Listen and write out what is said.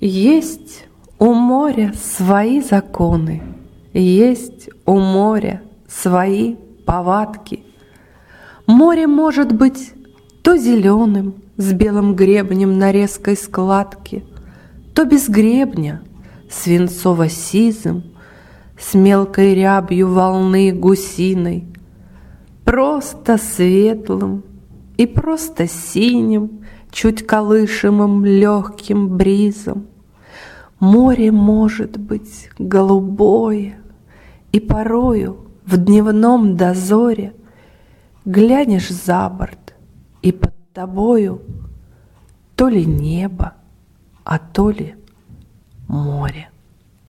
Есть у моря свои законы, Есть у моря свои повадки. Море может быть то зеленым, С белым гребнем на резкой складке, То без гребня, свинцово-сизым, С мелкой рябью волны гусиной, Просто светлым и просто синим, Чуть колышемым легким бризом. Море может быть голубое, И порою в дневном дозоре Глянешь за борт, и под тобою То ли небо, а то ли море.